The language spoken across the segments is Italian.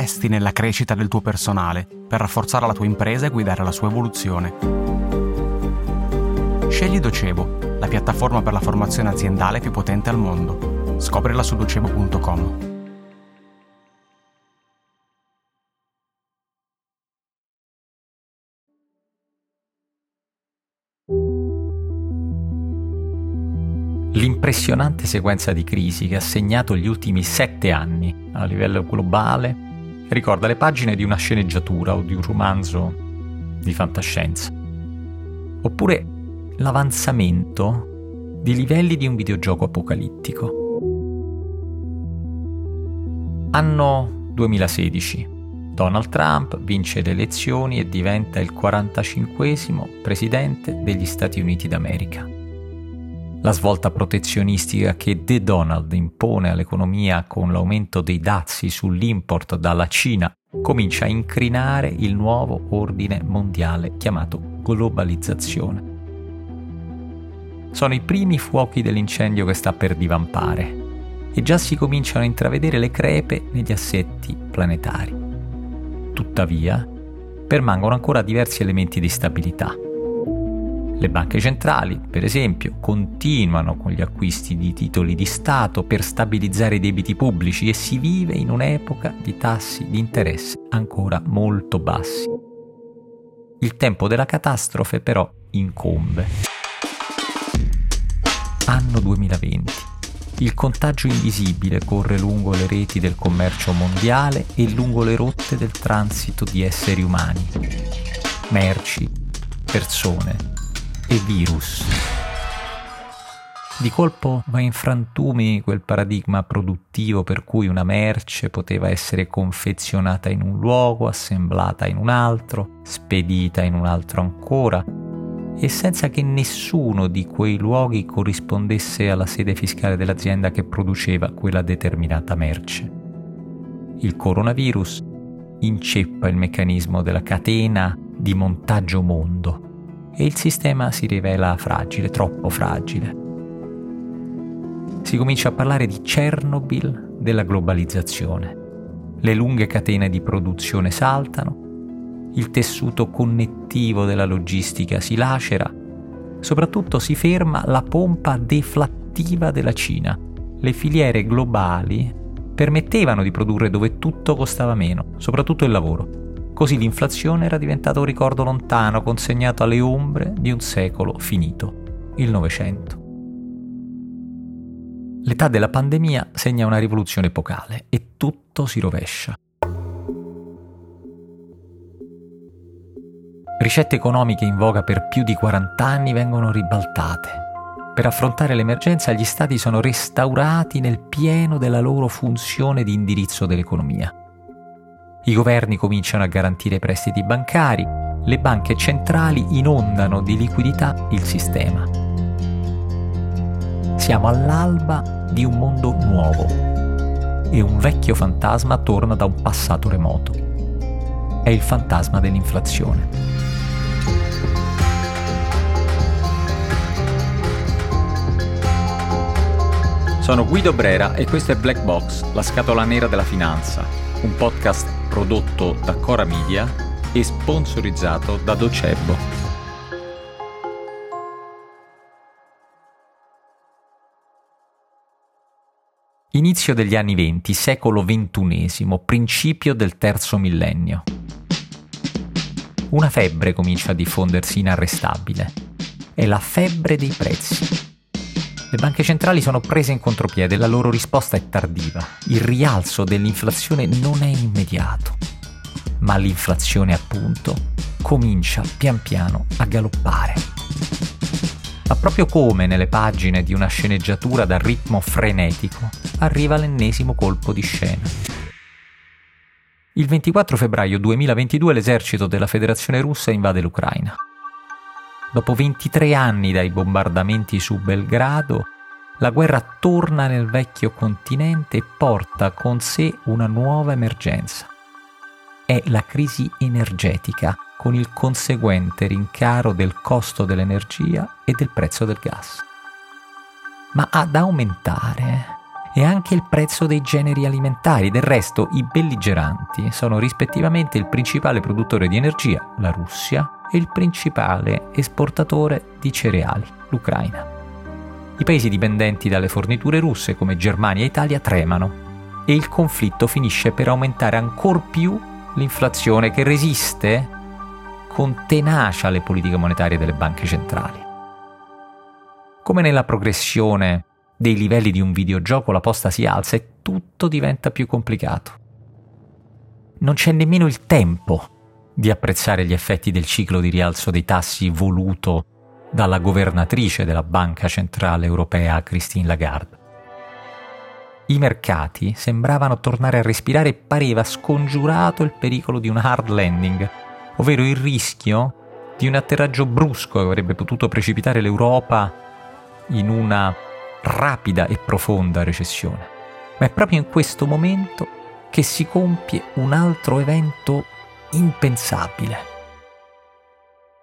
investi nella crescita del tuo personale per rafforzare la tua impresa e guidare la sua evoluzione. Scegli Docebo, la piattaforma per la formazione aziendale più potente al mondo. Scoprila su docebo.com. L'impressionante sequenza di crisi che ha segnato gli ultimi sette anni a livello globale ricorda le pagine di una sceneggiatura o di un romanzo di fantascienza. Oppure l'avanzamento di livelli di un videogioco apocalittico. Anno 2016. Donald Trump vince le elezioni e diventa il 45 presidente degli Stati Uniti d'America. La svolta protezionistica che The Donald impone all'economia con l'aumento dei dazi sull'import dalla Cina comincia a incrinare il nuovo ordine mondiale chiamato globalizzazione. Sono i primi fuochi dell'incendio che sta per divampare e già si cominciano a intravedere le crepe negli assetti planetari. Tuttavia, permangono ancora diversi elementi di stabilità le banche centrali, per esempio, continuano con gli acquisti di titoli di Stato per stabilizzare i debiti pubblici e si vive in un'epoca di tassi di interesse ancora molto bassi. Il tempo della catastrofe però incombe. Anno 2020. Il contagio invisibile corre lungo le reti del commercio mondiale e lungo le rotte del transito di esseri umani, merci, persone, e virus. Di colpo va in frantumi quel paradigma produttivo per cui una merce poteva essere confezionata in un luogo, assemblata in un altro, spedita in un altro ancora, e senza che nessuno di quei luoghi corrispondesse alla sede fiscale dell'azienda che produceva quella determinata merce. Il coronavirus inceppa il meccanismo della catena di montaggio mondo e il sistema si rivela fragile, troppo fragile. Si comincia a parlare di Chernobyl della globalizzazione. Le lunghe catene di produzione saltano, il tessuto connettivo della logistica si lacera, soprattutto si ferma la pompa deflattiva della Cina. Le filiere globali permettevano di produrre dove tutto costava meno, soprattutto il lavoro. Così l'inflazione era diventata un ricordo lontano, consegnato alle ombre di un secolo finito, il Novecento. L'età della pandemia segna una rivoluzione epocale e tutto si rovescia. Ricette economiche in voga per più di 40 anni vengono ribaltate. Per affrontare l'emergenza gli stati sono restaurati nel pieno della loro funzione di indirizzo dell'economia. I governi cominciano a garantire prestiti bancari, le banche centrali inondano di liquidità il sistema. Siamo all'alba di un mondo nuovo e un vecchio fantasma torna da un passato remoto. È il fantasma dell'inflazione. Sono Guido Brera e questo è Black Box, la scatola nera della finanza, un podcast prodotto da Cora Media e sponsorizzato da Docebo. Inizio degli anni venti, secolo XXI, principio del terzo millennio. Una febbre comincia a diffondersi inarrestabile. È la febbre dei prezzi. Le banche centrali sono prese in contropiede, la loro risposta è tardiva. Il rialzo dell'inflazione non è immediato, ma l'inflazione appunto comincia pian piano a galoppare. Ma proprio come nelle pagine di una sceneggiatura dal ritmo frenetico, arriva l'ennesimo colpo di scena. Il 24 febbraio 2022 l'esercito della Federazione russa invade l'Ucraina. Dopo 23 anni dai bombardamenti su Belgrado, la guerra torna nel vecchio continente e porta con sé una nuova emergenza. È la crisi energetica, con il conseguente rincaro del costo dell'energia e del prezzo del gas. Ma ad aumentare e anche il prezzo dei generi alimentari. Del resto, i belligeranti sono rispettivamente il principale produttore di energia, la Russia, e il principale esportatore di cereali, l'Ucraina. I paesi dipendenti dalle forniture russe come Germania e Italia tremano e il conflitto finisce per aumentare ancor più l'inflazione che resiste con tenacia alle politiche monetarie delle banche centrali. Come nella progressione dei livelli di un videogioco la posta si alza e tutto diventa più complicato. Non c'è nemmeno il tempo di apprezzare gli effetti del ciclo di rialzo dei tassi voluto dalla governatrice della Banca Centrale Europea Christine Lagarde. I mercati sembravano tornare a respirare e pareva scongiurato il pericolo di un hard landing, ovvero il rischio di un atterraggio brusco che avrebbe potuto precipitare l'Europa in una rapida e profonda recessione. Ma è proprio in questo momento che si compie un altro evento impensabile.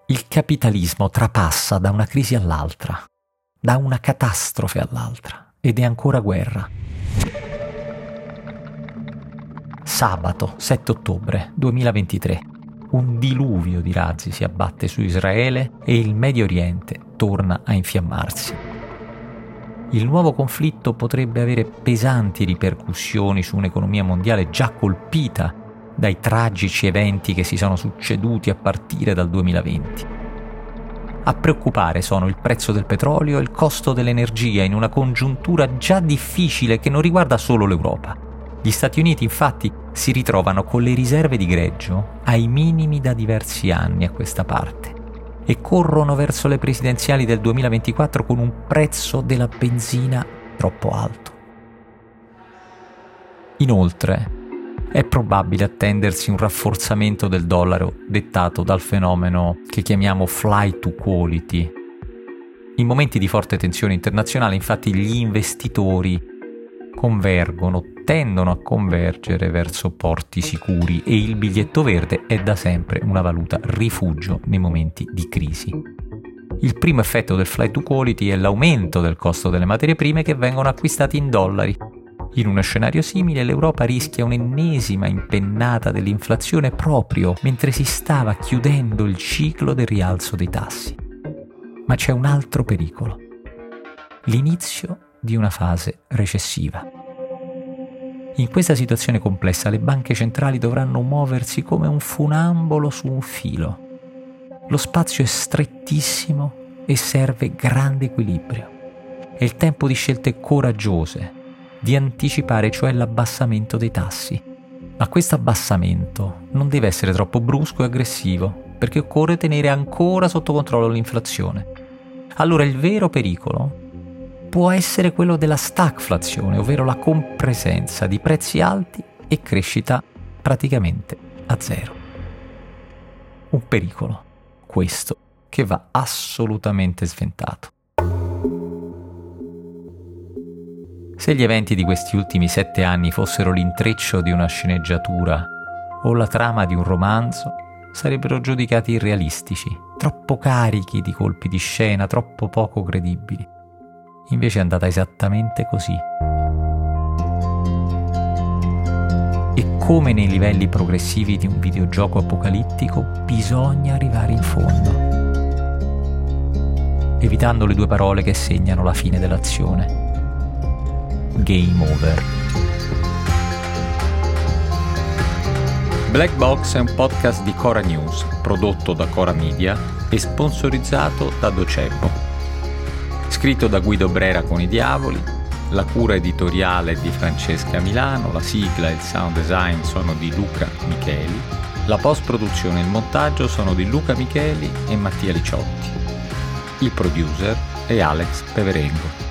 Il capitalismo trapassa da una crisi all'altra, da una catastrofe all'altra, ed è ancora guerra. Sabato 7 ottobre 2023. Un diluvio di razzi si abbatte su Israele e il Medio Oriente torna a infiammarsi il nuovo conflitto potrebbe avere pesanti ripercussioni su un'economia mondiale già colpita dai tragici eventi che si sono succeduti a partire dal 2020. A preoccupare sono il prezzo del petrolio e il costo dell'energia in una congiuntura già difficile che non riguarda solo l'Europa. Gli Stati Uniti infatti si ritrovano con le riserve di greggio ai minimi da diversi anni a questa parte e corrono verso le presidenziali del 2024 con un prezzo della benzina troppo alto. Inoltre, è probabile attendersi un rafforzamento del dollaro dettato dal fenomeno che chiamiamo fly to quality. In momenti di forte tensione internazionale, infatti, gli investitori convergono, tendono a convergere verso porti sicuri e il biglietto verde è da sempre una valuta rifugio nei momenti di crisi. Il primo effetto del flight to quality è l'aumento del costo delle materie prime che vengono acquistate in dollari. In uno scenario simile l'Europa rischia un'ennesima impennata dell'inflazione proprio mentre si stava chiudendo il ciclo del rialzo dei tassi. Ma c'è un altro pericolo. L'inizio di una fase recessiva. In questa situazione complessa le banche centrali dovranno muoversi come un funambolo su un filo. Lo spazio è strettissimo e serve grande equilibrio. È il tempo di scelte coraggiose, di anticipare cioè l'abbassamento dei tassi. Ma questo abbassamento non deve essere troppo brusco e aggressivo, perché occorre tenere ancora sotto controllo l'inflazione. Allora il vero pericolo può essere quello della stagflazione, ovvero la compresenza di prezzi alti e crescita praticamente a zero. Un pericolo, questo, che va assolutamente sventato. Se gli eventi di questi ultimi sette anni fossero l'intreccio di una sceneggiatura o la trama di un romanzo, sarebbero giudicati irrealistici, troppo carichi di colpi di scena, troppo poco credibili. Invece è andata esattamente così. E come nei livelli progressivi di un videogioco apocalittico, bisogna arrivare in fondo, evitando le due parole che segnano la fine dell'azione. Game over. Black Box è un podcast di Cora News, prodotto da Cora Media e sponsorizzato da Docebo scritto da Guido Brera con i Diavoli, la cura editoriale è di Francesca Milano, la sigla e il sound design sono di Luca Micheli, la post-produzione e il montaggio sono di Luca Micheli e Mattia Liciotti. Il producer è Alex Peverengo.